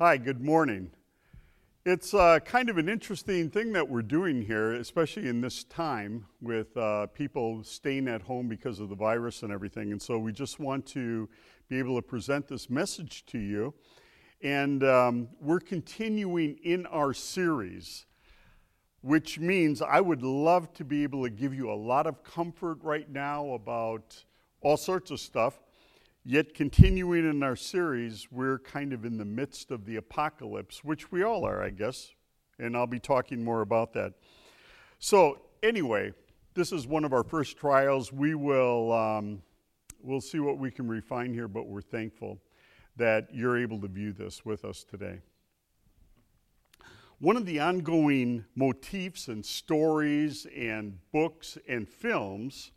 Hi, good morning. It's uh, kind of an interesting thing that we're doing here, especially in this time with uh, people staying at home because of the virus and everything. And so we just want to be able to present this message to you. And um, we're continuing in our series, which means I would love to be able to give you a lot of comfort right now about all sorts of stuff. Yet, continuing in our series, we're kind of in the midst of the apocalypse, which we all are, I guess, and I'll be talking more about that. So, anyway, this is one of our first trials. We will um, we'll see what we can refine here, but we're thankful that you're able to view this with us today. One of the ongoing motifs and stories and books and films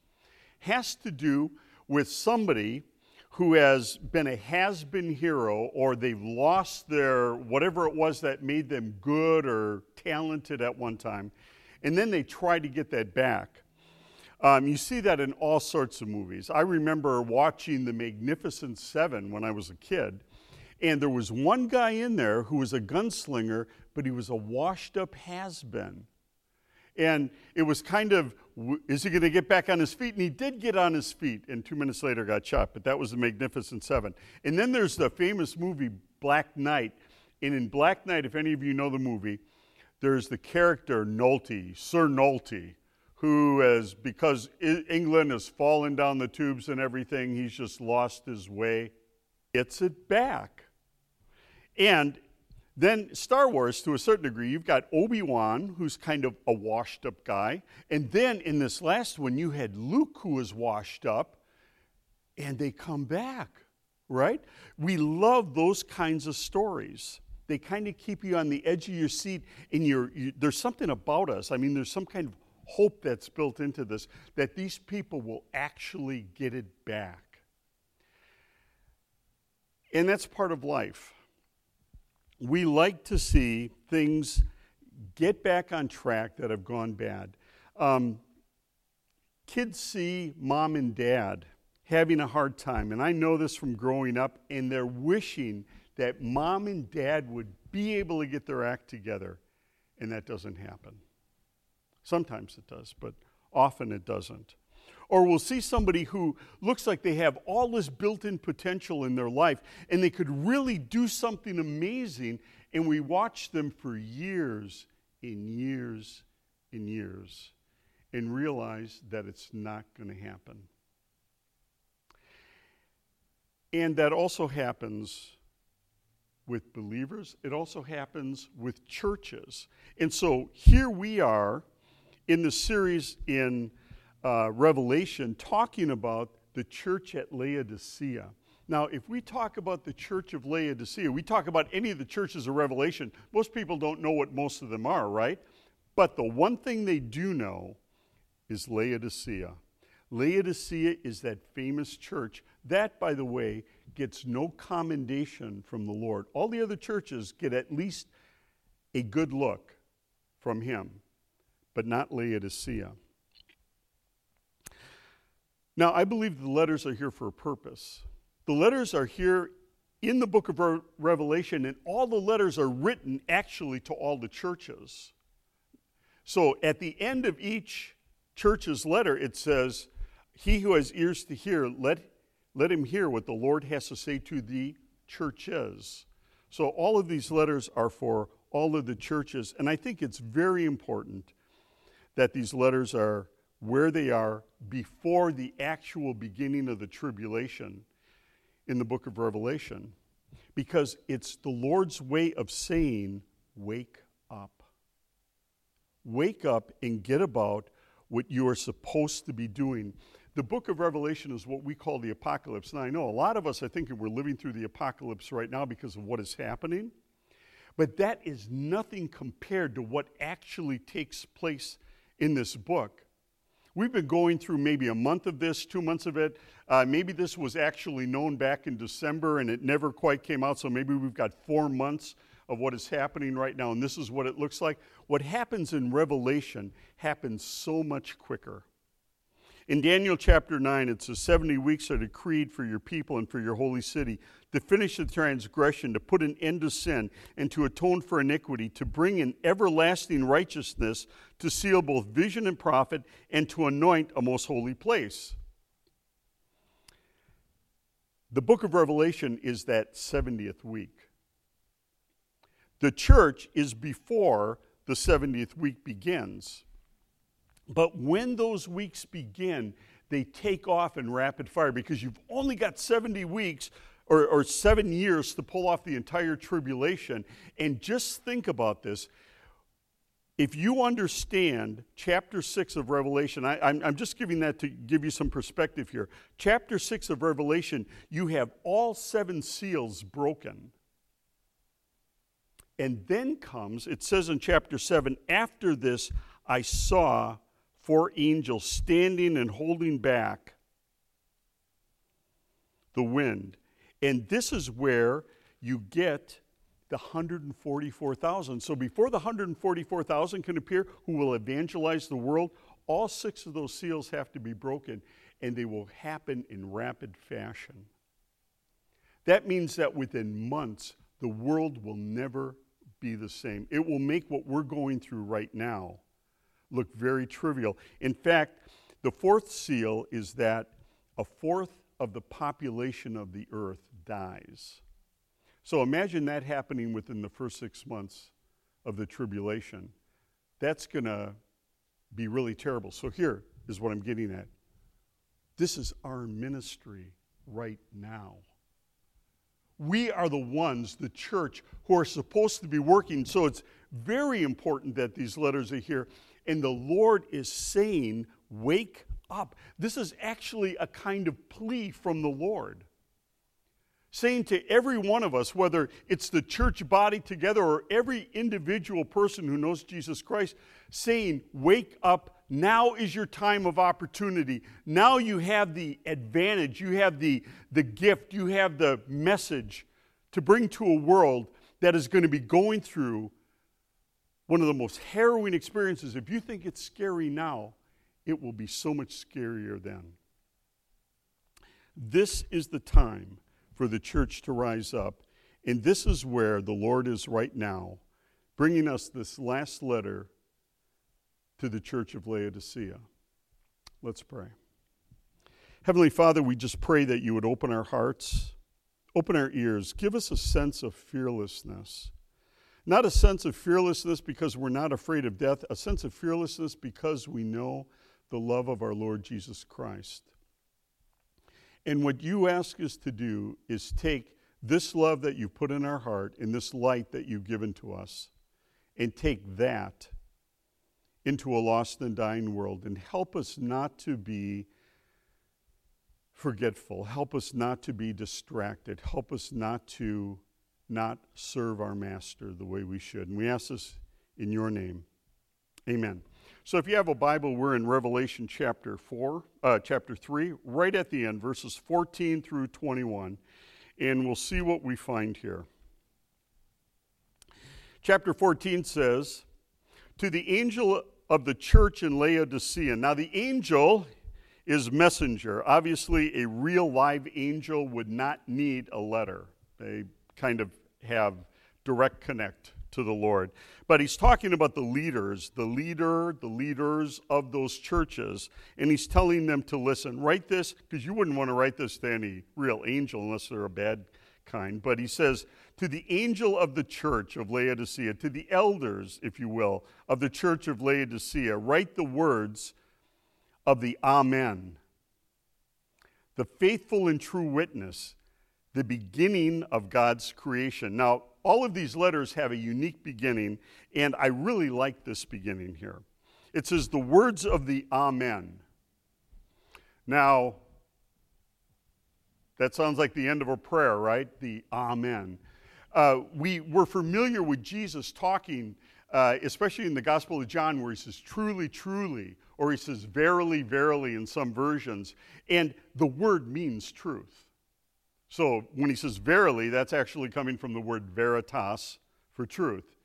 has to do with somebody who has been a has been hero or they've lost their whatever it was that made them good or talented at one time, and then they try to get that back. Um, you see that in all sorts of movies. I remember watching The Magnificent Seven when I was a kid, and there was one guy in there who was a gunslinger, but he was a washed up has been. And it was kind of, is he going to get back on his feet? And he did get on his feet, and two minutes later got shot, but that was the Magnificent Seven. And then there's the famous movie Black Knight. And in Black Knight, if any of you know the movie, there's the character Knolte, Sir Knolte, who has, because England has fallen down the tubes and everything, he's just lost his way. Gets it back. And then, Star Wars, to a certain degree, you've got Obi Wan, who's kind of a washed up guy. And then in this last one, you had Luke, who was washed up, and they come back, right? We love those kinds of stories. They kind of keep you on the edge of your seat, and you, there's something about us. I mean, there's some kind of hope that's built into this that these people will actually get it back. And that's part of life we like to see things get back on track that have gone bad. Um, kids see mom and dad having a hard time, and I know this from growing up, and they're wishing that mom and dad would be able to get their act together, and that doesn't happen. Sometimes it does, but often it doesn't. Or we'll see somebody who looks like they have all this built in potential in their life and they could really do something amazing, and we watch them for years and years and years and realize that it's not going to happen. And that also happens with believers, it also happens with churches. And so here we are in the series in uh, Revelation talking about the church at Laodicea. Now, if we talk about the church of Laodicea, we talk about any of the churches of Revelation, most people don't know what most of them are, right? But the one thing they do know is Laodicea. Laodicea is that famous church. That, by the way, gets no commendation from the Lord. All the other churches get at least a good look from Him, but not Laodicea. Now, I believe the letters are here for a purpose. The letters are here in the book of Revelation, and all the letters are written actually to all the churches. So at the end of each church's letter, it says, He who has ears to hear, let, let him hear what the Lord has to say to the churches. So all of these letters are for all of the churches, and I think it's very important that these letters are where they are before the actual beginning of the tribulation in the book of Revelation because it's the Lord's way of saying, Wake up. Wake up and get about what you are supposed to be doing. The book of Revelation is what we call the apocalypse. Now, I know a lot of us are thinking we're living through the apocalypse right now because of what is happening, but that is nothing compared to what actually takes place in this book. We've been going through maybe a month of this, two months of it. Uh, maybe this was actually known back in December and it never quite came out, so maybe we've got four months of what is happening right now, and this is what it looks like. What happens in Revelation happens so much quicker. In Daniel chapter 9, it says 70 weeks are decreed for your people and for your holy city to finish the transgression, to put an end to sin, and to atone for iniquity, to bring in everlasting righteousness, to seal both vision and prophet, and to anoint a most holy place. The book of Revelation is that 70th week. The church is before the 70th week begins. But when those weeks begin, they take off in rapid fire because you've only got 70 weeks or, or, seven years to pull off the entire tribulation. And just think about this. If you understand chapter 6 of Revelation, I, I'm, I'm just giving that to give you some perspective here. Chapter 6 of Revelation, you have all seven seals broken. And then comes, it says in chapter 7, after this, I saw four angels standing and holding back the wind. And this is where you get the 144,000. So before the 144,000 can appear, who will evangelize the world, all six of those seals have to be broken, and they will happen in rapid fashion. That means that within months, the world will never be the same. It will make what we're going through right now look very trivial. In fact, the fourth seal is that a fourth of the population of the earth dies. So imagine that happening within the first six months of the tribulation. That's going to be really terrible. So here is what I'm getting at. This is our ministry right now. We are the ones, the church, who are supposed to be working. So it's very important that these letters are here. And the Lord is saying, Wake up. This is actually a kind of plea from the Lord. Saying to every one of us, whether it's the church body together or every individual person who knows Jesus Christ, saying, Wake up. Now is your time of opportunity. Now you have the advantage, you have the, the gift, you have the message to bring to a world that is going to be going through one of the most harrowing experiences. If you think it's scary now, it will be so much scarier then. This is the time for the church to rise up. And this is where the Lord is right now, bringing us this last letter to the church of Laodicea. Let's pray. Heavenly Father, we just pray that you would open our hearts, open our ears, give us a sense of fearlessness not a sense of fearlessness because we're not afraid of death, a sense of fearlessness because we know the love of our Lord Jesus Christ. And what you ask us to do is take this love that you put in our heart and this light that you've given to us and take that into a lost and dying world and help us not to be forgetful. Help us not to be distracted. Help us not to not serve our master the way we should. And we ask this in your name. Amen. So if you have a Bible, we're in Revelation chapter 4, uh, chapter 3, right at the end, verses 14 through 21, and we'll see what we find here. Chapter 14 says, To the angel of the church in Laodicea. Now, the angel is messenger. Obviously, a real live angel would not need a letter. They kind of have direct connect to the Lord. But he's talking about the leaders, the leader, the leaders of those churches, and he's telling them to listen. Write this, because you wouldn't want to write this to any real angel unless they're a bad kind. But he says, To the angel of the church of Laodicea, to the elders, if you will, of the church of Laodicea, write the words of the Amen, the faithful and true witness the beginning of God's creation. Now, all of these letters have a unique beginning, and I really like this beginning here. It says, The words of the Amen. Now, that sounds like the end of a prayer, right? The Amen. Uh, we, we're familiar with Jesus talking, uh, especially in the Gospel of John, where he says, Truly, truly, or he says, Verily, verily, in some versions. And the word means truth. So when he says verily, that's actually coming from the word veritas for truth.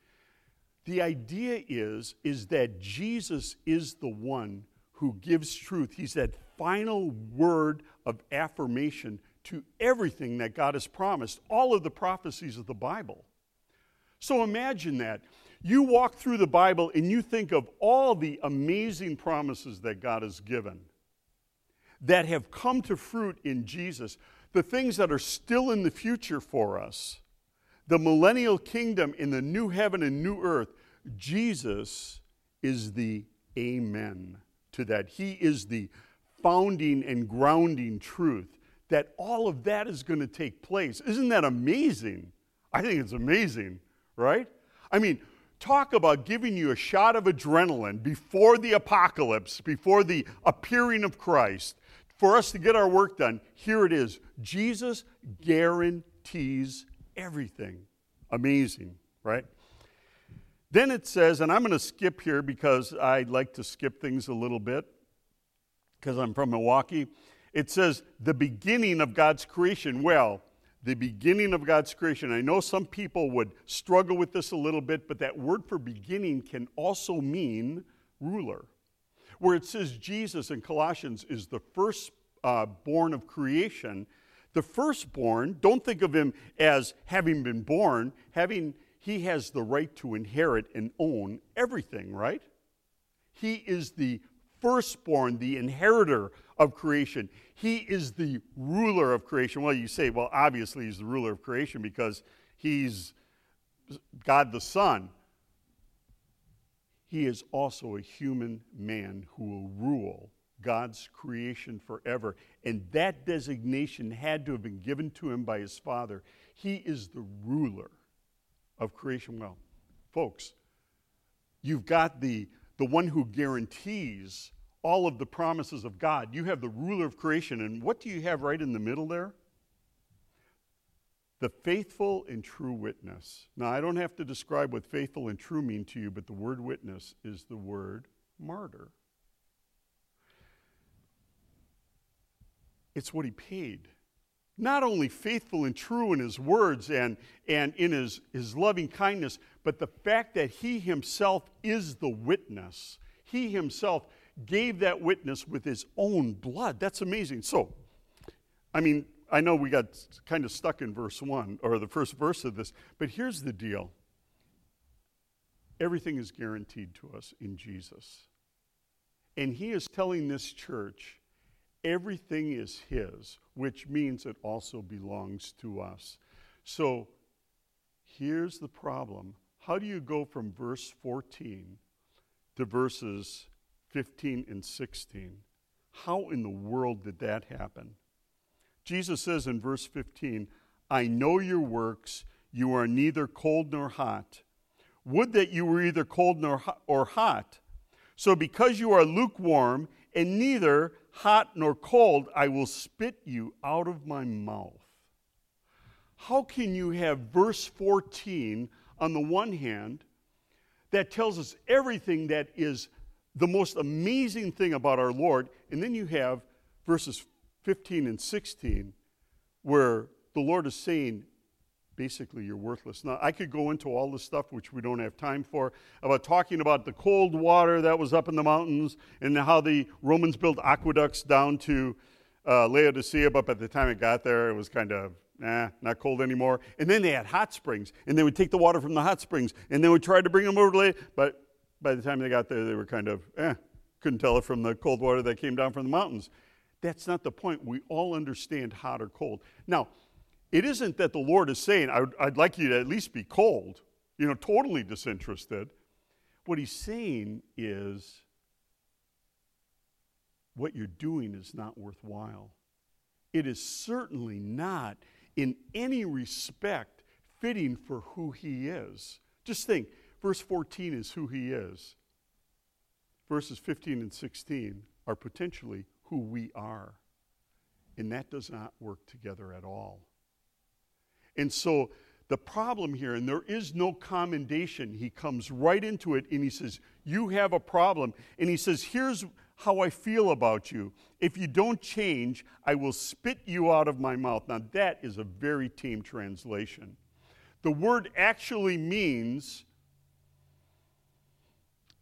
The idea is, is that Jesus is the one who gives truth. He's that final word of affirmation to everything that God has promised, all of the prophecies of the Bible. So imagine that. You walk through the Bible and you think of all the amazing promises that God has given that have come to fruit in Jesus, the things that are still in the future for us, the millennial kingdom in the new heaven and new earth. Jesus is the Amen to that. He is the founding and grounding truth that all of that is going to take place. Isn't that amazing? I think it's amazing, right? I mean, talk about giving you a shot of adrenaline before the apocalypse, before the appearing of Christ, for us to get our work done. Here it is Jesus guarantees everything. Amazing, right? Then it says, and I'm going to skip here because I like to skip things a little bit because I'm from Milwaukee. It says, the beginning of God's creation. Well, the beginning of God's creation. I know some people would struggle with this a little bit, but that word for beginning can also mean ruler. Where it says Jesus in Colossians is the first uh, of creation, the firstborn, don't think of him as having been born, having he has the right to inherit and own everything, right? He is the firstborn, the inheritor of creation. He is the ruler of creation. Well, you say, well, obviously he's the ruler of creation because he's God the Son. He is also a human man who will rule God's creation forever. And that designation had to have been given to him by his Father. He is the ruler of creation. Well, folks, you've got the, the one who guarantees all of the promises of God. You have the ruler of creation. And what do you have right in the middle there? The faithful and true witness. Now, I don't have to describe what faithful and true mean to you, but the word witness is the word martyr. It's what he paid not only faithful and true in his words and, and in his, his loving kindness, but the fact that he himself is the witness. He himself gave that witness with his own blood. That's amazing. So, I mean, I know we got kind of stuck in verse 1 or the first verse of this, but here's the deal everything is guaranteed to us in Jesus. And he is telling this church everything is His, which means it also belongs to us. So here's the problem how do you go from verse 14 to verses 15 and 16? How in the world did that happen? Jesus says in verse 15, I know your works, you are neither cold nor hot. Would that you were either cold nor or hot. So because you are lukewarm and neither hot nor cold, I will spit you out of my mouth. How can you have verse 14 on the one hand that tells us everything that is the most amazing thing about our Lord, and then you have verses 15 and 16 where the Lord is saying, basically you're worthless. Now, I could go into all the stuff, which we don't have time for, about talking about the cold water that was up in the mountains and how the Romans built aqueducts down to uh, Laodicea, but by the time it got there, it was kind of, nah, not cold anymore. And then they had hot springs, and they would take the water from the hot springs, and they would try to bring them over to Laodicea, but by the time they got there, they were kind of, eh, couldn't tell it from the cold water that came down from the mountains. That's not the point. We all understand hot or cold. Now, it isn't that the Lord is saying, I'd, I'd like you to at least be cold, you know, totally disinterested. What he's saying is, what you're doing is not worthwhile. It is certainly not, in any respect, fitting for who he is. Just think, verse 14 is who he is. Verses 15 and 16 are potentially who we are. And that does not work together at all. And so the problem here, and there is no commendation, he comes right into it and he says, You have a problem. And he says, Here's how I feel about you. If you don't change, I will spit you out of my mouth. Now, that is a very tame translation. The word actually means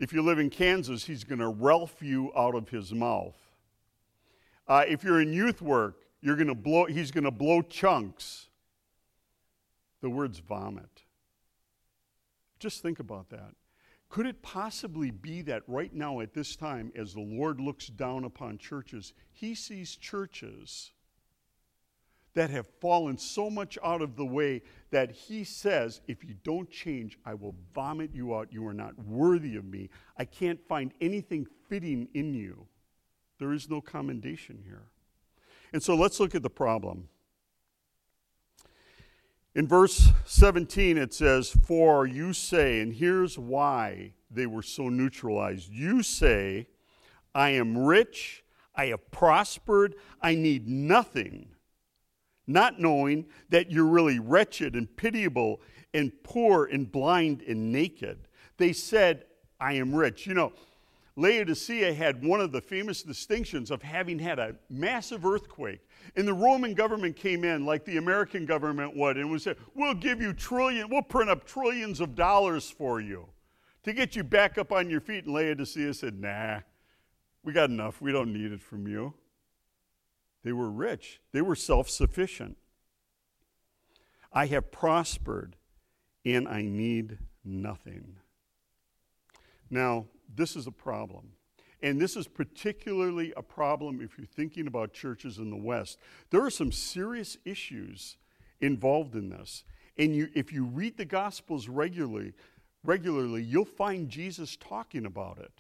If you live in Kansas, he's going to Ralph you out of his mouth. Uh, if you're in youth work, you're going to blow, he's going to blow chunks. The word's vomit. Just think about that. Could it possibly be that right now, at this time, as the Lord looks down upon churches, he sees churches that have fallen so much out of the way that he says, If you don't change, I will vomit you out. You are not worthy of me. I can't find anything fitting in you. There is no commendation here. And so let's look at the problem. In verse 17, it says, For you say, and here's why they were so neutralized. You say, I am rich, I have prospered, I need nothing not knowing that you're really wretched and pitiable and poor and blind and naked. They said, I am rich. You know, Laodicea had one of the famous distinctions of having had a massive earthquake. And the Roman government came in like the American government would and would say, We'll give you trillion, we'll print up trillions of dollars for you to get you back up on your feet. And Laodicea said, Nah, we got enough. We don't need it from you. They were rich, they were self sufficient. I have prospered and I need nothing. Now, this is a problem. And this is particularly a problem if you're thinking about churches in the West. There are some serious issues involved in this. And you, if you read the Gospels regularly, regularly, you'll find Jesus talking about it.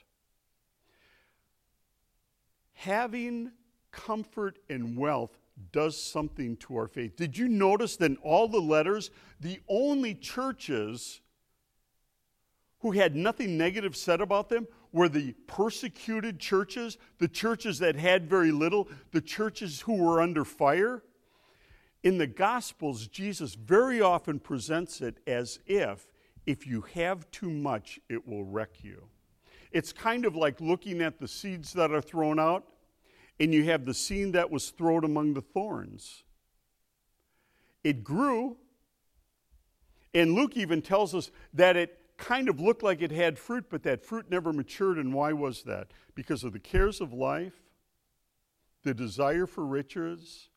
Having comfort and wealth does something to our faith. Did you notice that in all the letters, the only churches who had nothing negative said about them were the persecuted churches, the churches that had very little, the churches who were under fire? In the Gospels, Jesus very often presents it as if if you have too much, it will wreck you. It's kind of like looking at the seeds that are thrown out and you have the seed that was thrown among the thorns. It grew, and Luke even tells us that it kind of looked like it had fruit, but that fruit never matured. And why was that? Because of the cares of life, the desire for riches,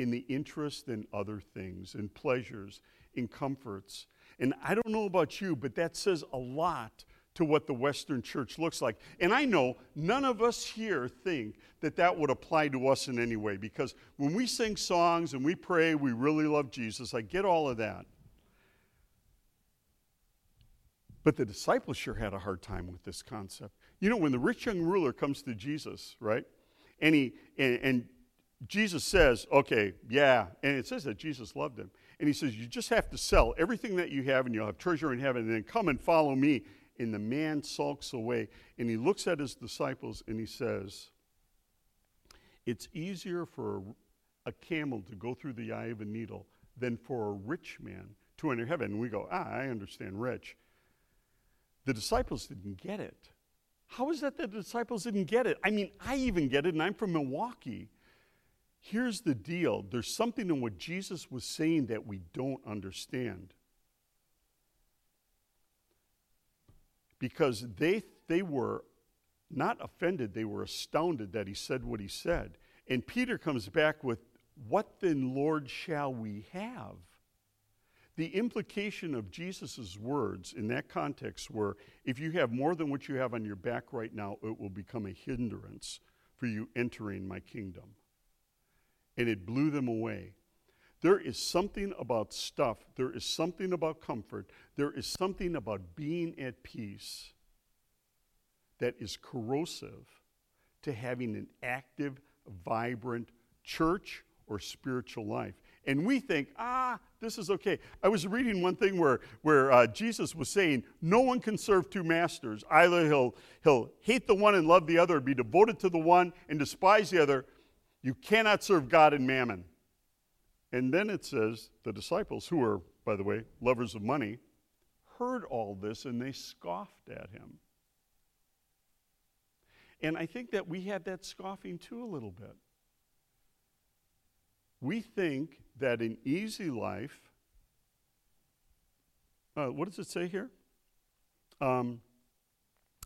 in the interest in other things, in pleasures, in comforts. And I don't know about you, but that says a lot to what the Western church looks like. And I know none of us here think that that would apply to us in any way because when we sing songs and we pray, we really love Jesus. I get all of that. But the disciples sure had a hard time with this concept. You know, when the rich young ruler comes to Jesus, right? And he and, and Jesus says, okay, yeah, and it says that Jesus loved him. And he says, You just have to sell everything that you have and you'll have treasure in heaven, and then come and follow me. And the man sulks away and he looks at his disciples and he says, It's easier for a camel to go through the eye of a needle than for a rich man to enter heaven. And we go, Ah, I understand rich. The disciples didn't get it. How is that the disciples didn't get it? I mean, I even get it, and I'm from Milwaukee. Here's the deal there's something in what Jesus was saying that we don't understand. because they, they were not offended, they were astounded that he said what he said. And Peter comes back with, What then, Lord, shall we have? The implication of Jesus' words in that context were if you have more than what you have on your back right now, it will become a hindrance for you entering my kingdom. And it blew them away. There is something about stuff, there is something about comfort, there is something about being at peace that is corrosive to having an active, vibrant church or spiritual life. And we think, ah, this is okay. I was reading one thing where, where uh, Jesus was saying, no one can serve two masters. Either he'll, he'll hate the one and love the other, be devoted to the one and despise the other. You cannot serve God and mammon. And then it says the disciples, who are, by the way, lovers of money, heard all this and they scoffed at him. And I think that we had that scoffing too a little bit. We think that an easy life, uh, what does it say here? Um,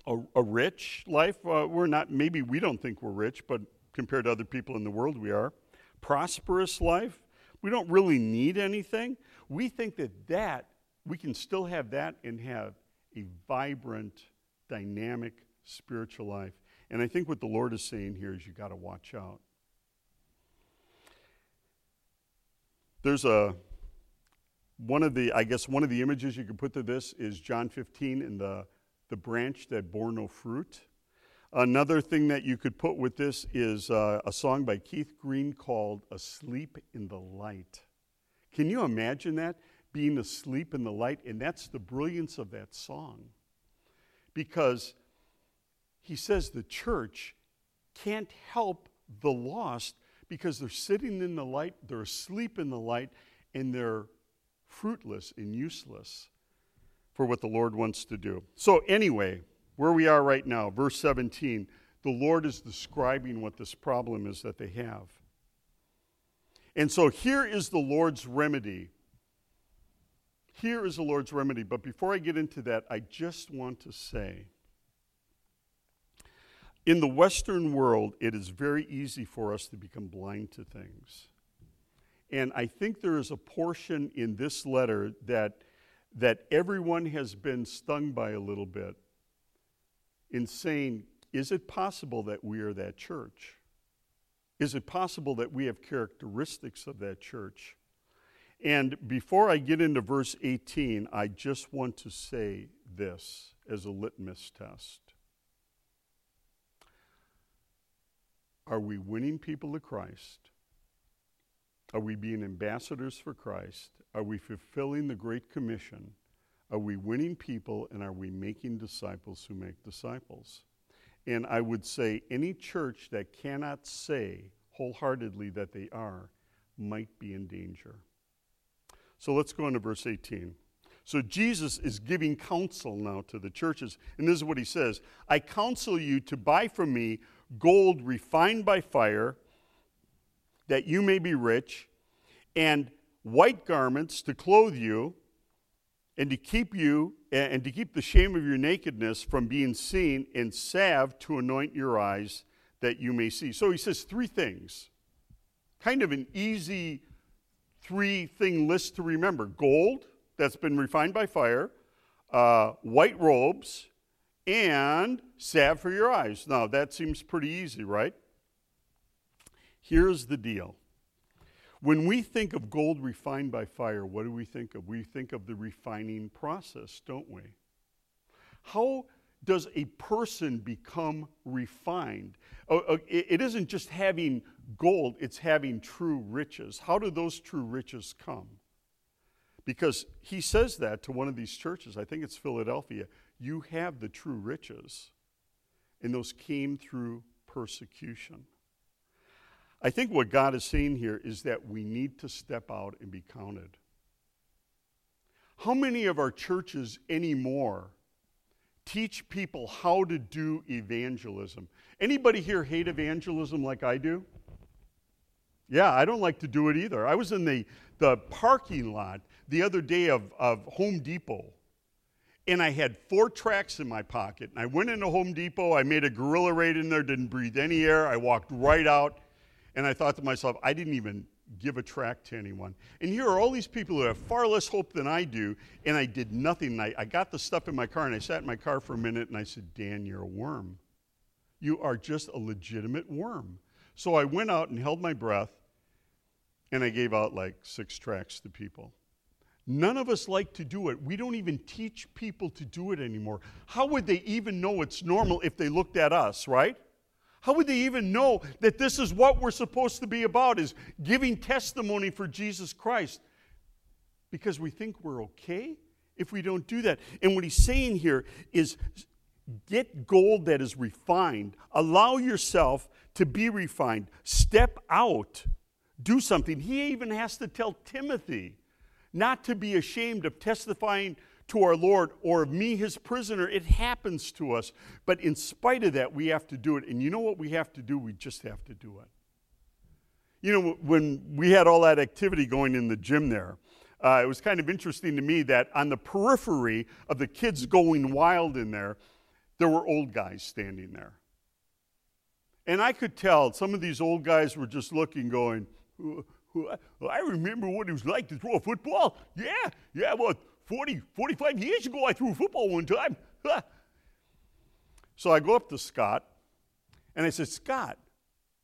a, a rich life. Uh, we're not, maybe we don't think we're rich, but compared to other people in the world, we are. Prosperous life. We don't really need anything. We think that that, we can still have that and have a vibrant, dynamic spiritual life. And I think what the Lord is saying here is you got to watch out. There's a one of the I guess one of the images you could put to this is John 15 in the the branch that bore no fruit. Another thing that you could put with this is uh, a song by Keith Green called Asleep in the Light. Can you imagine that? Being asleep in the light? And that's the brilliance of that song. Because he says the church can't help the lost because they're sitting in the light, they're asleep in the light, and they're fruitless and useless for what the Lord wants to do. So, anyway, where we are right now, verse 17, the Lord is describing what this problem is that they have. And so here is the Lord's remedy. Here is the Lord's remedy. But before I get into that, I just want to say in the Western world, it is very easy for us to become blind to things. And I think there is a portion in this letter that, that everyone has been stung by a little bit in saying, is it possible that we are that church? Is it possible that we have characteristics of that church? And before I get into verse 18, I just want to say this as a litmus test. Are we winning people to Christ? Are we being ambassadors for Christ? Are we fulfilling the Great Commission? Are we winning people and are we making disciples who make disciples? And I would say any church that cannot say wholeheartedly that they are might be in danger. So let's go into verse 18. So Jesus is giving counsel now to the churches. And this is what he says I counsel you to buy from me gold refined by fire, that you may be rich, and white garments to clothe you, and to keep you and to keep the shame of your nakedness from being seen, and salve to anoint your eyes that you may see. So he says three things. Kind of an easy three thing list to remember gold that's been refined by fire, uh, white robes, and salve for your eyes. Now, that seems pretty easy, right? Here's the deal. When we think of gold refined by fire, what do we think of? We think of the refining process, don't we? How does a person become refined? Oh, oh, it isn't just having gold, it's having true riches. How do those true riches come? Because he says that to one of these churches, I think it's Philadelphia you have the true riches, and those came through persecution. I think what God is saying here is that we need to step out and be counted. How many of our churches anymore teach people how to do evangelism? Anybody here hate evangelism like I do? Yeah, I don't like to do it either. I was in the, the parking lot the other day of, of Home Depot and I had four tracks in my pocket. And I went into Home Depot, I made a guerrilla raid in there, didn't breathe any air. I walked right out, and I thought to myself, I didn't even give a track to anyone. And here are all these people who have far less hope than I do, and I did nothing. I, I got the stuff in my car, and I sat in my car for a minute, and I said, Dan, you're a worm. You are just a legitimate worm. So I went out and held my breath, and I gave out like six tracks to people. None of us like to do it. We don't even teach people to do it anymore. How would they even know it's normal if they looked at us, right? How would they even know that this is what we're supposed to be about is giving testimony for Jesus Christ? Because we think we're okay if we don't do that. And what he's saying here is get gold that is refined. Allow yourself to be refined. Step out. Do something. He even has to tell Timothy not to be ashamed of testifying to our Lord or of me, his prisoner. It happens to us. But in spite of that, we have to do it. And you know what we have to do? We just have to do it. You know, when we had all that activity going in the gym there, uh, it was kind of interesting to me that on the periphery of the kids going wild in there, there were old guys standing there. And I could tell some of these old guys were just looking, going, I remember what it was like to throw a football. Yeah, yeah, about 40, 45 years ago, I threw a football one time. so I go up to Scott and I said, Scott,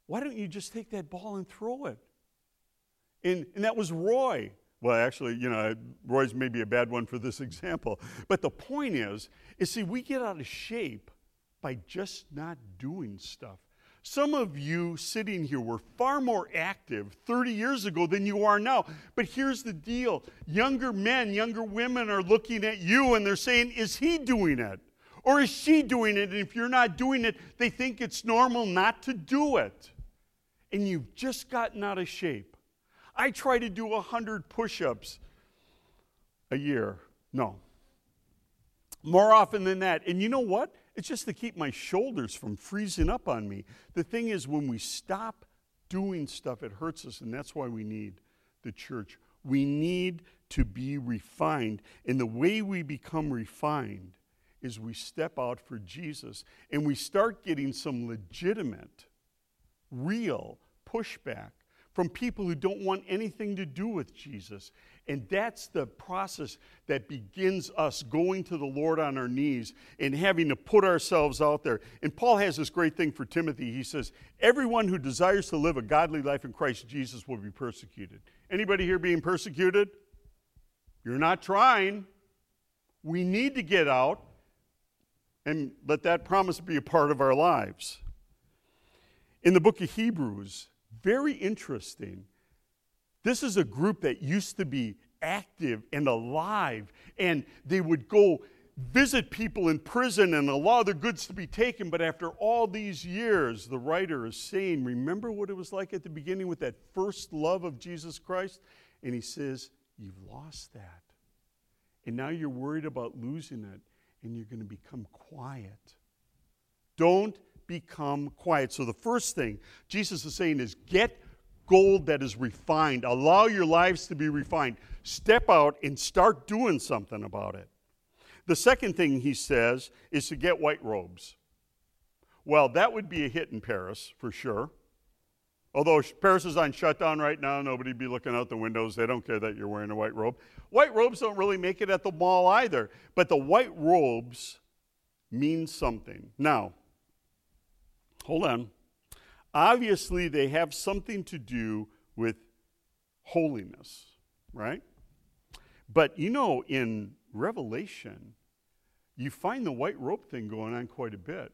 why don't you just take that ball and throw it? And, and that was Roy. Well, actually, you know, Roy's maybe a bad one for this example. But the point is, is see, we get out of shape by just not doing stuff. Some of you sitting here were far more active 30 years ago than you are now. But here's the deal younger men, younger women are looking at you and they're saying, Is he doing it? Or is she doing it? And if you're not doing it, they think it's normal not to do it. And you've just gotten out of shape. I try to do 100 push ups a year. No. More often than that. And you know what? It's just to keep my shoulders from freezing up on me. The thing is, when we stop doing stuff, it hurts us, and that's why we need the church. We need to be refined. And the way we become refined is we step out for Jesus and we start getting some legitimate, real pushback from people who don't want anything to do with Jesus. And that's the process that begins us going to the Lord on our knees and having to put ourselves out there. And Paul has this great thing for Timothy. He says, Everyone who desires to live a godly life in Christ Jesus will be persecuted. Anybody here being persecuted? You're not trying. We need to get out and let that promise be a part of our lives. In the book of Hebrews, very interesting. This is a group that used to be active and alive, and they would go visit people in prison and allow their goods to be taken. But after all these years, the writer is saying, Remember what it was like at the beginning with that first love of Jesus Christ? And he says, You've lost that. And now you're worried about losing it, and you're going to become quiet. Don't become quiet. So, the first thing Jesus is saying is get gold that is refined. Allow your lives to be refined. Step out and start doing something about it. The second thing he says is to get white robes. Well, that would be a hit in Paris for sure. Although Paris is on shutdown right now, nobody'd be looking out the windows. They don't care that you're wearing a white robe. White robes don't really make it at the mall either, but the white robes mean something. Now, hold on. Obviously, they have something to do with holiness, right? But you know, in Revelation, you find the white robe thing going on quite a bit.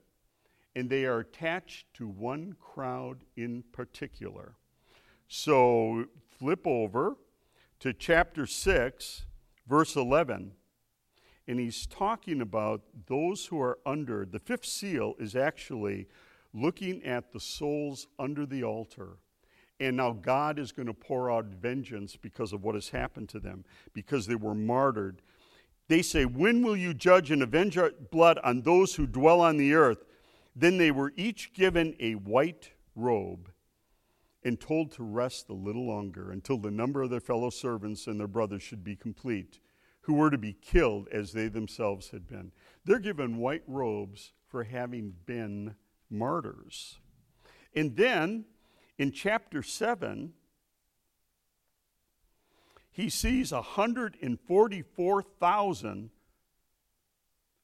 And they are attached to one crowd in particular. So flip over to chapter 6, verse 11. And he's talking about those who are under. The fifth seal is actually looking at the souls under the altar. And now God is going to pour out vengeance because of what has happened to them, because they were martyred. They say, When will you judge and avenge blood on those who dwell on the earth? Then they were each given a white robe and told to rest a little longer until the number of their fellow servants and their brothers should be complete, who were to be killed as they themselves had been. They're given white robes for having been martyrs. And then in chapter 7, he sees 144,000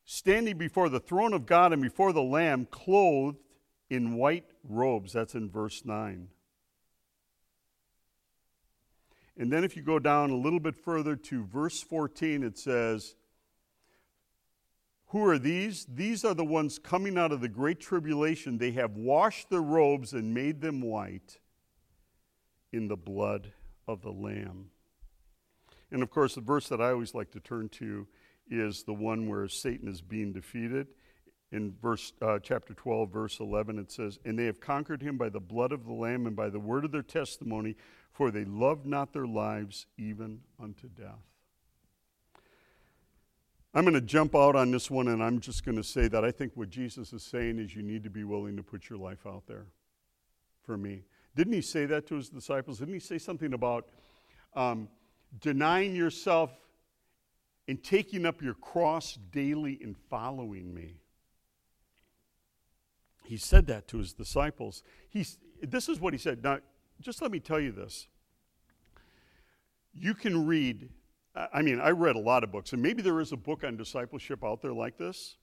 standing before the throne of God and before the Lamb, clothed in white robes. That's in verse 9. And then if you go down a little bit further to verse 14, it says, who are these? These are the ones coming out of the great tribulation. They have washed their robes and made them white in the blood of the Lamb. And of course, the verse that I always like to turn to is the one where Satan is being defeated. In verse uh, chapter 12, verse 11, it says, And they have conquered him by the blood of the Lamb and by the word of their testimony, for they loved not their lives even unto death. I'm going to jump out on this one and I'm just going to say that I think what Jesus is saying is you need to be willing to put your life out there for me. Didn't he say that to his disciples? Didn't he say something about um, denying yourself and taking up your cross daily and following me? he said that to his disciples. He's, this is what he said. Now, just let me tell you this. You can read, I mean, I read a lot of books, and maybe there is a book on discipleship out there like this,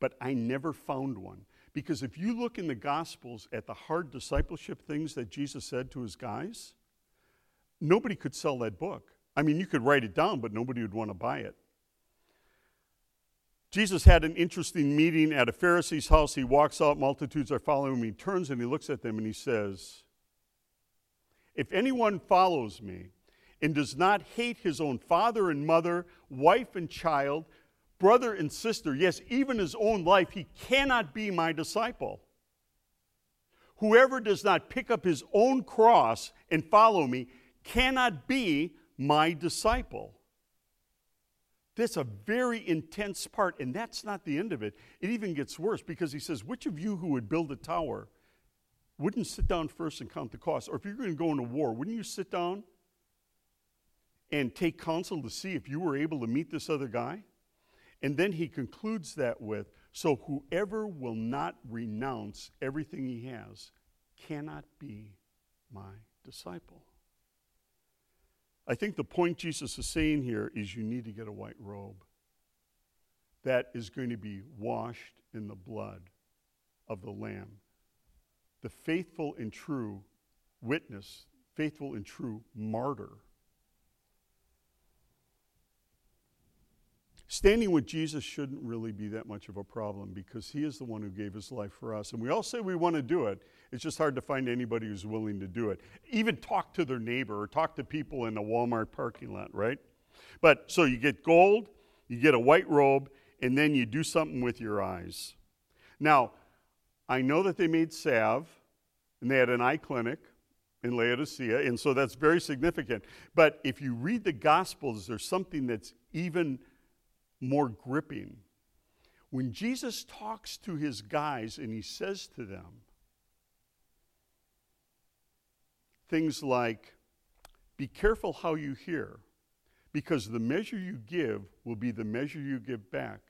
but I never found one. Because if you look in the Gospels at the hard discipleship things that Jesus said to his guys, nobody could sell that book. I mean, you could write it down, but nobody would want to buy it. Jesus had an interesting meeting at a Pharisee's house. He walks out, multitudes are following him. He turns and he looks at them and he says, If anyone follows me and does not hate his own father and mother, wife and child, brother and sister, yes, even his own life, he cannot be my disciple. Whoever does not pick up his own cross and follow me cannot be my disciple. That's a very intense part, and that's not the end of it. It even gets worse because he says, Which of you who would build a tower wouldn't sit down first and count the cost? Or if you're going to go into war, wouldn't you sit down and take counsel to see if you were able to meet this other guy? And then he concludes that with, So whoever will not renounce everything he has cannot be my disciple. I think the point Jesus is saying here is you need to get a white robe that is going to be washed in the blood of the Lamb. The faithful and true witness, faithful and true martyr Standing with Jesus shouldn't really be that much of a problem because he is the one who gave his life for us. And we all say we want to do it. It's just hard to find anybody who's willing to do it. Even talk to their neighbor or talk to people in a Walmart parking lot, right? But so you get gold, you get a white robe, and then you do something with your eyes. Now, I know that they made salve and they had an eye clinic in Laodicea, and so that's very significant. But if you read the Gospels, there's something that's even more gripping. When Jesus talks to his guys and he says to them things like, Be careful how you hear, because the measure you give will be the measure you give back.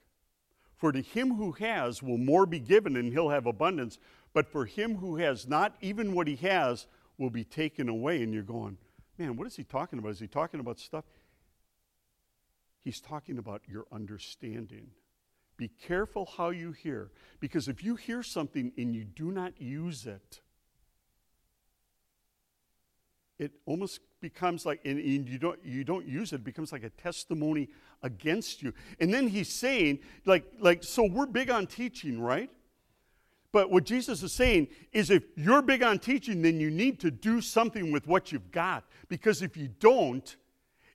For to him who has will more be given, and he'll have abundance. But for him who has not, even what he has will be taken away. And you're going, man, what is he talking about? Is he talking about stuff? He's talking about your understanding. Be careful how you hear, because if you hear something and you do not use it, it almost becomes like and you don't you don't use it, it becomes like a testimony against you and then he's saying like like so we're big on teaching right but what jesus is saying is if you're big on teaching then you need to do something with what you've got because if you don't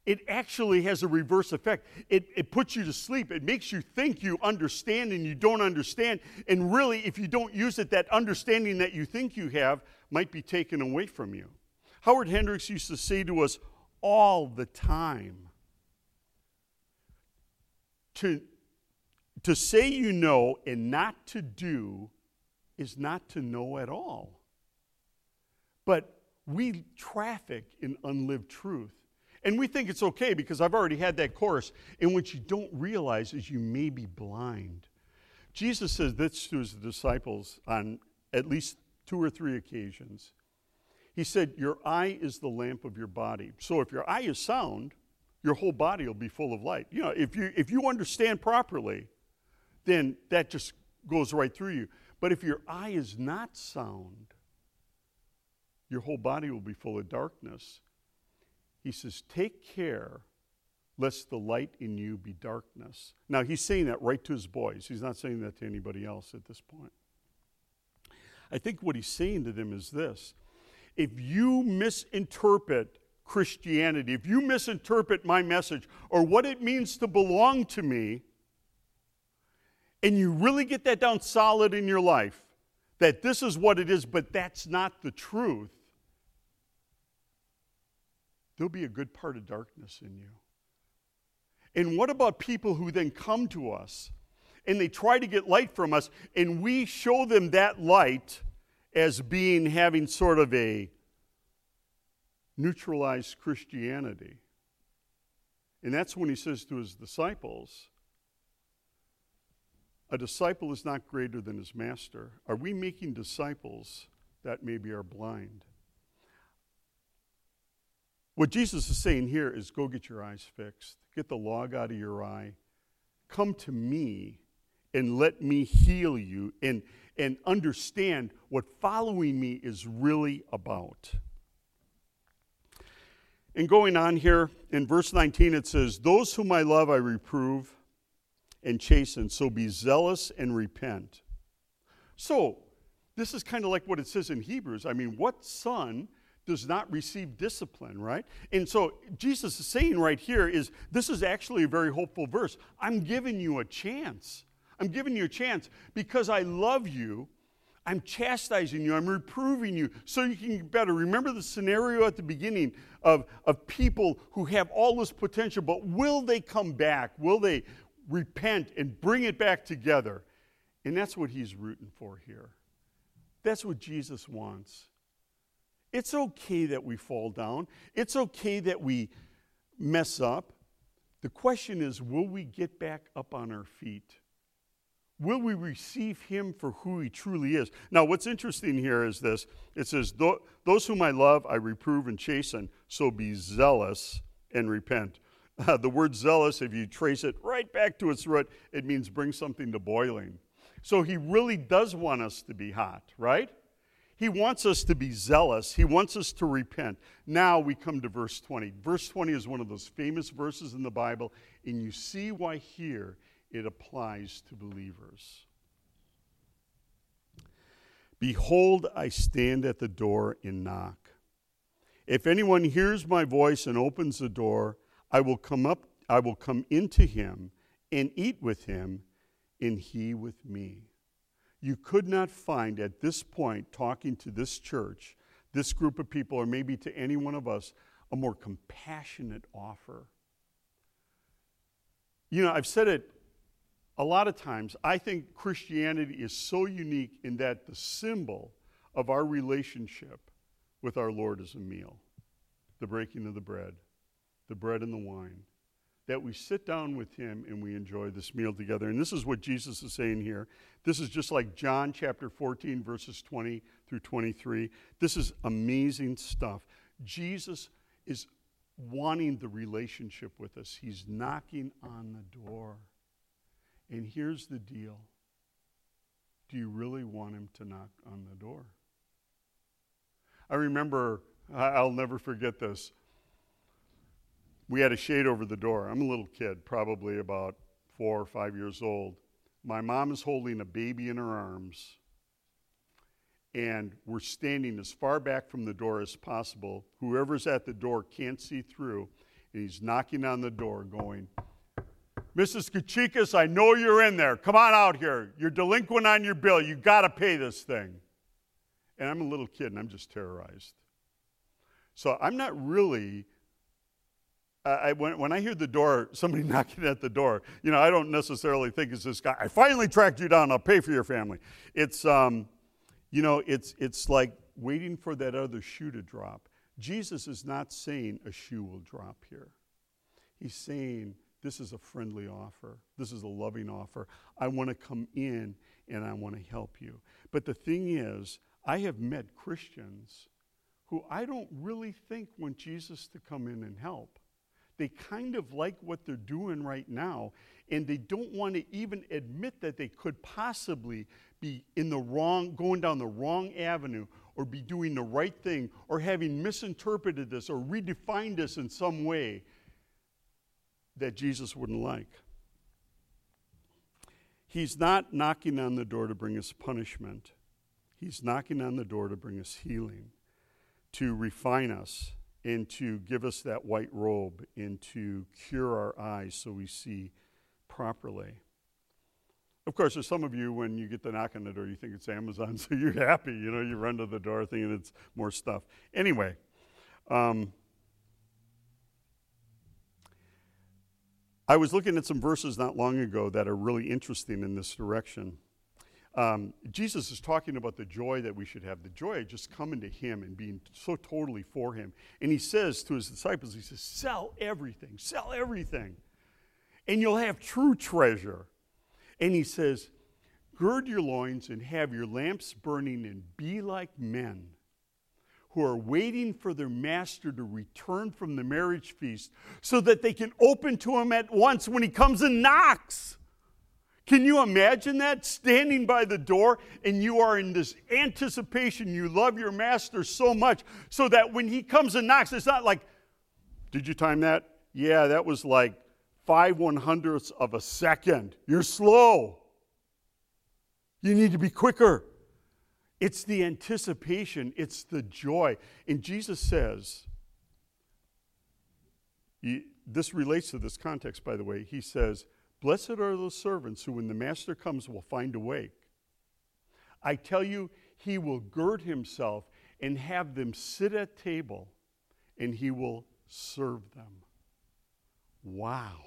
it actually has a reverse effect. It, it puts you to sleep. It makes you think you understand and you don't understand. And really, if you don't use it, that understanding that you think you have might be taken away from you. Howard Hendricks used to say to us all the time to, to say you know and not to do is not to know at all. But we traffic in unlived truth. And we think it's okay because I've already had that course. And what you don't realize is you may be blind. Jesus says this to his disciples on at least two or three occasions. He said, Your eye is the lamp of your body. So if your eye is sound, your whole body will be full of light. You know, if you, if you understand properly, then that just goes right through you. But if your eye is not sound, your whole body will be full of darkness. He says, Take care lest the light in you be darkness. Now, he's saying that right to his boys. He's not saying that to anybody else at this point. I think what he's saying to them is this if you misinterpret Christianity, if you misinterpret my message or what it means to belong to me, and you really get that down solid in your life, that this is what it is, but that's not the truth, there'll be a good part of darkness in you. And what about people who then come to us and they try to get light from us, and we show them that light as being having sort of a neutralized Christianity? And that's when he says to his disciples, A disciple is not greater than his master. Are we making disciples that maybe are blind? What Jesus is saying here is go get your eyes fixed, get the log out of your eye, come to me and let me heal you and, and understand what following me is really about. And going on here, in verse 19, it says, Those whom I love I reprove and chasten, so be zealous and repent. So, this is kind of like what it says in Hebrews. I mean, what son does not receive discipline, right? And so Jesus is saying right here is this is actually a very hopeful verse. I'm giving you a chance. I'm giving you a chance because I love you. I'm chastising you. I'm reproving you so you can get better. Remember the scenario at the beginning of, of people who have all this potential, but will they come back? Will they repent and bring it back together? And that's what he's rooting for here. That's what Jesus wants. It's okay that we fall down, it's okay that we mess up. The question is will we get back up on our feet? Will we receive him for who he truly is? Now, what's interesting here is this it says, Those whom I love, I reprove and chasten, so be zealous and repent. Uh, the word zealous, if you trace it right back to its root, it means bring something to boiling. So he really does want us to be hot, right? He wants us to be zealous. He wants us to repent. Now we come to verse 20. Verse 20 is one of those famous verses in the Bible, and you see why here it applies to believers. Behold, I stand at the door and knock. If anyone hears my voice and opens the door, I will come up, I will come into him and eat with him, and he with me you could not find at this point, talking to this church, this group of people, or maybe to any one of us, a more compassionate offer. You know, I've said it a lot of times. I think Christianity is so unique in that the symbol of our relationship with our Lord is a meal the breaking of the bread, the bread and the wine that we sit down with him and we enjoy this meal together. And this is what Jesus is saying here. This is just like John chapter 14, verses 20 through 23. This is amazing stuff. Jesus is wanting the relationship with us, he's knocking on the door. And here's the deal do you really want him to knock on the door? I remember, I'll never forget this we had a shade over the door. I'm a little kid, probably about four or five years old. My mom is holding a baby in her arms, and we're standing as far back from the door as possible. Whoever's at the door can't see through, and he's knocking on the door, going, Mrs. Kachikas, I know you're in there. Come on out here. You're delinquent on your bill. You got to pay this thing. And I'm a little kid, and I'm just terrorized. So I'm not really I, when, when I hear the door, somebody knocking at the door, you know, I don't necessarily think it's this guy. I finally tracked you down. I'll pay for your family. It's, um, you know, it's, it's like waiting for that other shoe to drop. Jesus is not saying a shoe will drop here. He's saying this is a friendly offer. This is a loving offer. I want to come in and I want to help you. But the thing is, I have met Christians who I don't really think want Jesus to come in and help they kind of like what they're doing right now, and they don't want to even admit that they could possibly be in the wrong, going down the wrong avenue, or be doing the right thing, or having misinterpreted this, or redefined this in some way that Jesus wouldn't like. He's not knocking on the door to bring us punishment. He's knocking on the door to bring us healing, to refine us, and to give us that white robe and to cure our eyes so we see properly. Of course, there's some of you, when you get the knock on the door, you think it's Amazon, so you're happy. You know, you run to the door thinking it's more stuff. Anyway, um, I was looking at some verses not long ago that are really interesting in this direction. Um, Jesus is talking about the joy that we should have, the joy of just coming to Him and being so totally for Him. And He says to His disciples, He says, Sell everything, sell everything, and you'll have true treasure. And He says, Gird your loins and have your lamps burning, and be like men who are waiting for their master to return from the marriage feast so that they can open to him at once when he comes and knocks. Can you imagine that? Standing by the door and you are in this anticipation. You love your master so much so that when he comes and knocks, it's not like, did you time that? Yeah, that was like five one hundredths of a second. You're slow. You need to be quicker. It's the anticipation, it's the joy. And Jesus says, this relates to this context, by the way. He says, Blessed are those servants who, when the master comes, will find awake. I tell you, he will gird himself and have them sit at table, and he will serve them. Wow.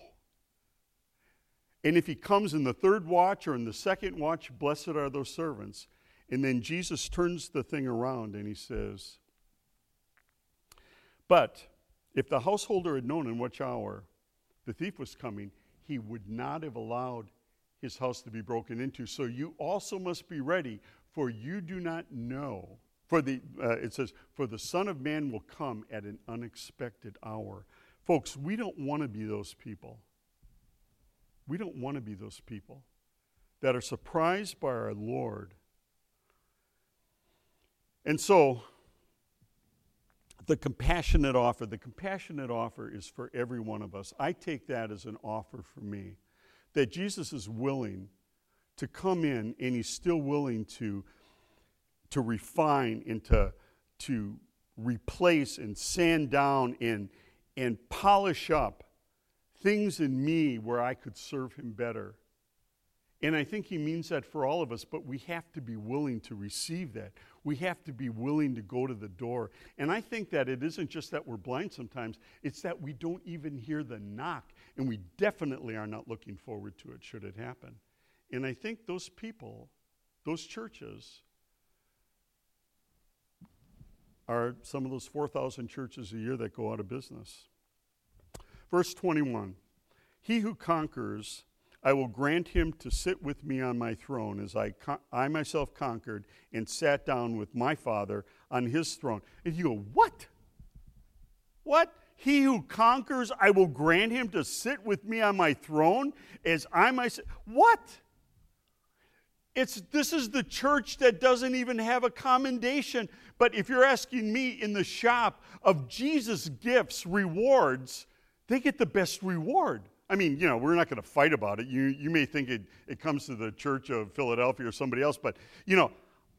And if he comes in the third watch or in the second watch, blessed are those servants. And then Jesus turns the thing around and he says, But if the householder had known in which hour the thief was coming, he would not have allowed his house to be broken into. So you also must be ready, for you do not know. For the, uh, it says, For the Son of Man will come at an unexpected hour. Folks, we don't want to be those people. We don't want to be those people that are surprised by our Lord. And so, the compassionate offer, the compassionate offer is for every one of us. I take that as an offer for me that Jesus is willing to come in and he's still willing to, to refine and to, to replace and sand down and, and polish up things in me where I could serve him better. And I think he means that for all of us, but we have to be willing to receive that. We have to be willing to go to the door. And I think that it isn't just that we're blind sometimes, it's that we don't even hear the knock. And we definitely are not looking forward to it should it happen. And I think those people, those churches, are some of those 4,000 churches a year that go out of business. Verse 21 He who conquers, I will grant him to sit with me on my throne as I, con- I myself conquered and sat down with my Father on his throne. And you go, What? What? He who conquers, I will grant him to sit with me on my throne as I myself. What? It's, this is the church that doesn't even have a commendation. But if you're asking me in the shop of Jesus' gifts, rewards, they get the best reward. I mean, you know, we're not going to fight about it. You, you may think it, it comes to the Church of Philadelphia or somebody else, but, you know,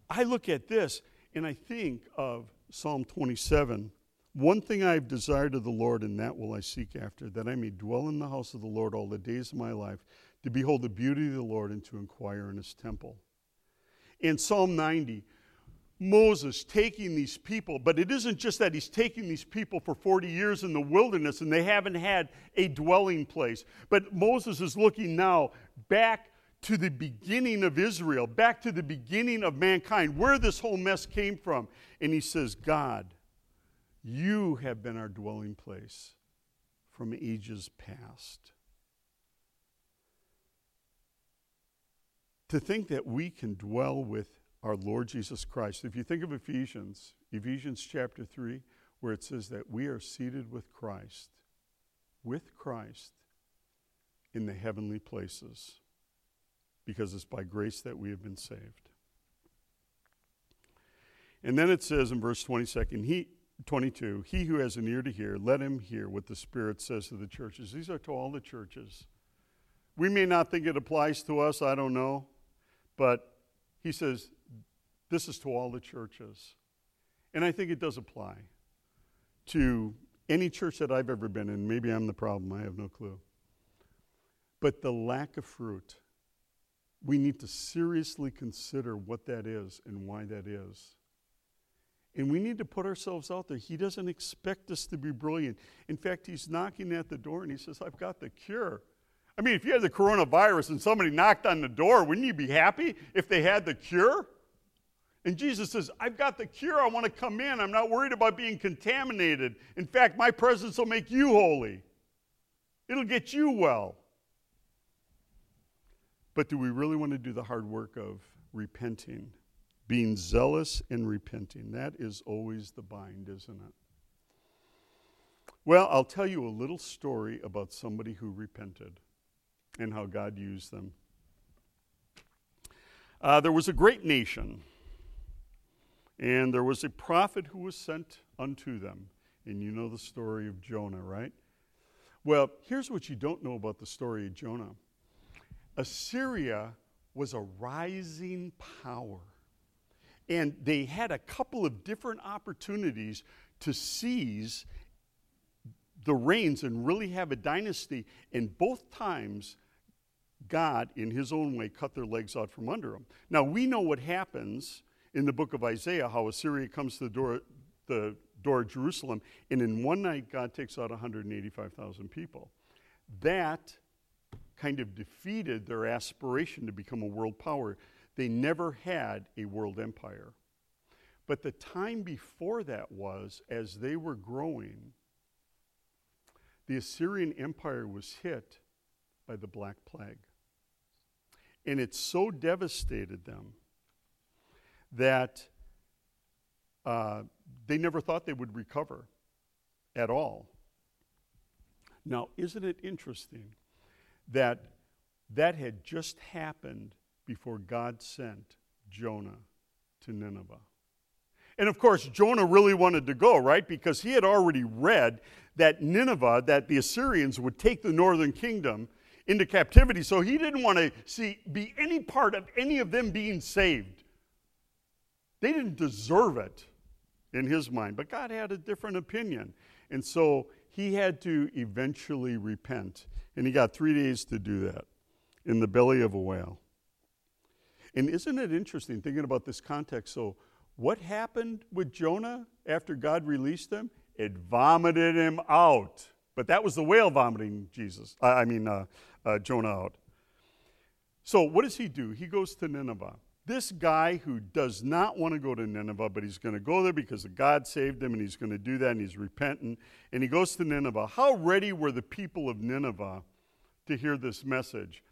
I look at this and I think of Psalm 27. One thing I have desired of the Lord, and that will I seek after, that I may dwell in the house of the Lord all the days of my life, to behold the beauty of the Lord and to inquire in his temple. In Psalm 90, Moses taking these people, but it isn't just that he's taking these people for 40 years in the wilderness and they haven't had a dwelling place. But Moses is looking now back to the beginning of Israel, back to the beginning of mankind, where this whole mess came from. And he says, God, you have been our dwelling place from ages past. To think that we can dwell with our Lord Jesus Christ. If you think of Ephesians, Ephesians chapter 3, where it says that we are seated with Christ, with Christ in the heavenly places, because it's by grace that we have been saved. And then it says in verse 22, he, 22, he who has an ear to hear, let him hear what the Spirit says to the churches. These are to all the churches. We may not think it applies to us, I don't know, but he says, this is to all the churches. And I think it does apply to any church that I've ever been in. Maybe I'm the problem, I have no clue. But the lack of fruit, we need to seriously consider what that is and why that is. And we need to put ourselves out there. He doesn't expect us to be brilliant. In fact, he's knocking at the door and he says, I've got the cure. I mean, if you had the coronavirus and somebody knocked on the door, wouldn't you be happy if they had the cure? And Jesus says, I've got the cure. I want to come in. I'm not worried about being contaminated. In fact, my presence will make you holy, it'll get you well. But do we really want to do the hard work of repenting? Being zealous and repenting. That is always the bind, isn't it? Well, I'll tell you a little story about somebody who repented and how God used them. Uh, there was a great nation, and there was a prophet who was sent unto them. And you know the story of Jonah, right? Well, here's what you don't know about the story of Jonah Assyria was a rising power. And they had a couple of different opportunities to seize the reins and really have a dynasty. And both times, God, in his own way, cut their legs out from under them. Now, we know what happens in the book of Isaiah how Assyria comes to the door, the door of Jerusalem, and in one night, God takes out 185,000 people. That kind of defeated their aspiration to become a world power. They never had a world empire. But the time before that was, as they were growing, the Assyrian Empire was hit by the Black Plague. And it so devastated them that uh, they never thought they would recover at all. Now, isn't it interesting that that had just happened before God sent Jonah to Nineveh? And of course, Jonah really wanted to go, right? Because he had already read that Nineveh, that the Assyrians would take the northern kingdom into captivity. So he didn't want to see be any part of any of them being saved. They didn't deserve it in his mind, but God had a different opinion. And so he had to eventually repent. And he got three days to do that in the belly of a whale. And isn't it interesting thinking about this context? So, what happened with Jonah after God released him? It vomited him out. But that was the whale vomiting Jesus. I mean, uh, uh, Jonah out. So, what does he do? He goes to Nineveh. This guy who does not want to go to Nineveh, but he's going to go there because God saved him and he's going to do that and he's repentant. And he goes to Nineveh. How ready were the people of Nineveh to hear this message?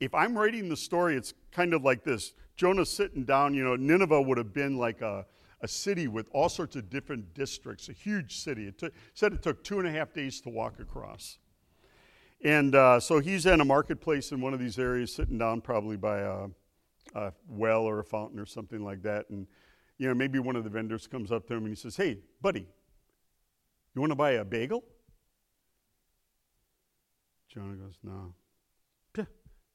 If I'm writing the story, it's kind of like this Jonah's sitting down, you know, Nineveh would have been like a, a city with all sorts of different districts, a huge city. It took, said it took two and a half days to walk across. And uh, so he's in a marketplace in one of these areas, sitting down probably by a, a, well or a fountain or something like that. And, you know, maybe one of the vendors comes up to him and he says, Hey, buddy, you want to buy a bagel? Jonah goes, No.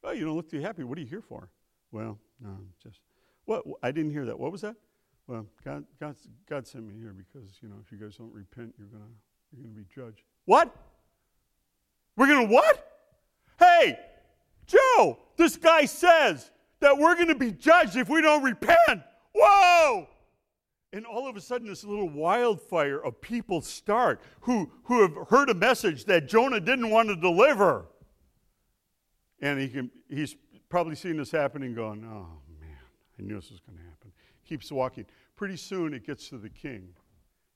Oh, you don't look too happy. What are you here for? Well, no, just, what? I didn't hear that. What was that? Well, God, God, God sent me here because, you know, if you guys don't repent, you're going to you're gonna be judged. What? We're going to what? Hey, Joe, this guy says that we're going to be judged if we don't repent. Whoa! And all of a sudden, this little wildfire of people start who, who have heard a message that Jonah didn't want to deliver. And he can, he's probably seen this happening going, oh man, I knew this was going to happen. Keeps walking. Pretty soon it gets to the king,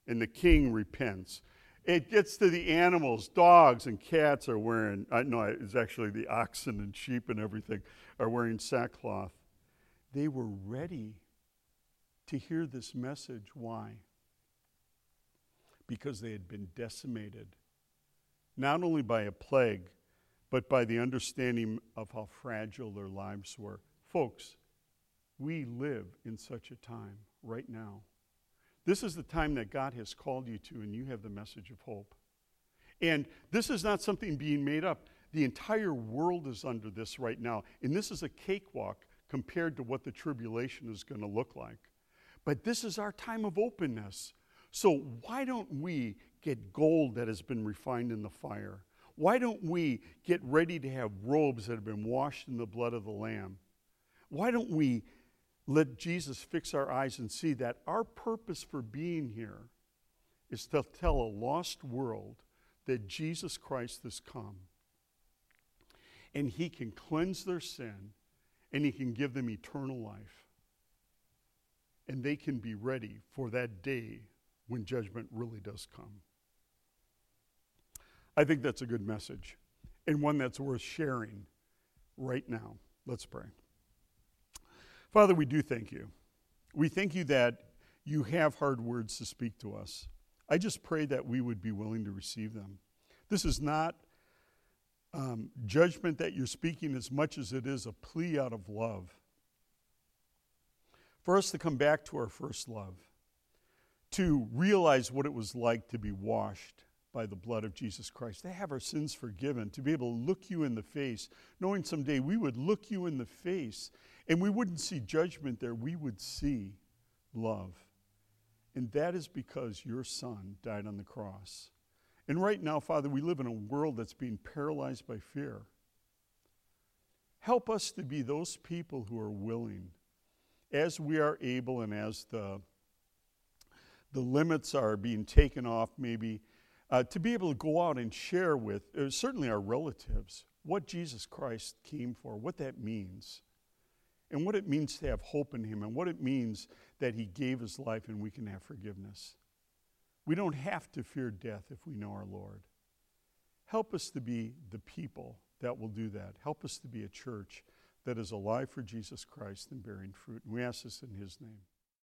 and the king repents. It gets to the animals. Dogs and cats are wearing, uh, no, it's actually the oxen and sheep and everything are wearing sackcloth. They were ready to hear this message. Why? Because they had been decimated, not only by a plague, but by the understanding of how fragile their lives were. Folks, we live in such a time right now. This is the time that God has called you to, and you have the message of hope. And this is not something being made up. The entire world is under this right now. And this is a cakewalk compared to what the tribulation is going to look like. But this is our time of openness. So why don't we get gold that has been refined in the fire? Why don't we get ready to have robes that have been washed in the blood of the Lamb? Why don't we let Jesus fix our eyes and see that our purpose for being here is to tell a lost world that Jesus Christ has come and he can cleanse their sin and he can give them eternal life. And they can be ready for that day when judgment really does come. I think that's a good message and one that's worth sharing right now. Let's pray. Father, we do thank you. We thank you that you have hard words to speak to us. I just pray that we would be willing to receive them. This is not um, judgment that you're speaking as much as it is a plea out of love. For us to come back to our first love, to realize what it was like to be washed by the blood of Jesus Christ, to have our sins forgiven, to be able to look you in the face, knowing someday we would look you in the face and we wouldn't see judgment there, we would see love. And that is because your son died on the cross. And right now, Father, we live in a world that's being paralyzed by fear. Help us to be those people who are willing, as we are able and as the, the limits are being taken off, maybe, uh, to be able to go out and share with uh, certainly our relatives what Jesus Christ came for, what that means, and what it means to have hope in Him, and what it means that He gave His life and we can have forgiveness. We don't have to fear death if we know our Lord. Help us to be the people that will do that. Help us to be a church that is alive for Jesus Christ and bearing fruit. And we ask this in His name.